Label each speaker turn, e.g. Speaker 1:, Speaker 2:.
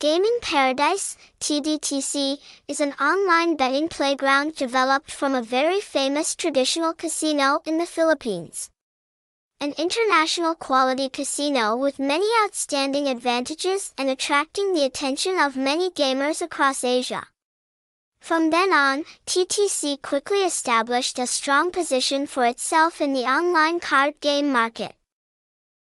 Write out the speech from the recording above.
Speaker 1: Gaming Paradise, TDTC, is an online betting playground developed from a very famous traditional casino in the Philippines. An international quality casino with many outstanding advantages and attracting the attention of many gamers across Asia. From then on, TTC quickly established a strong position for itself in the online card game market.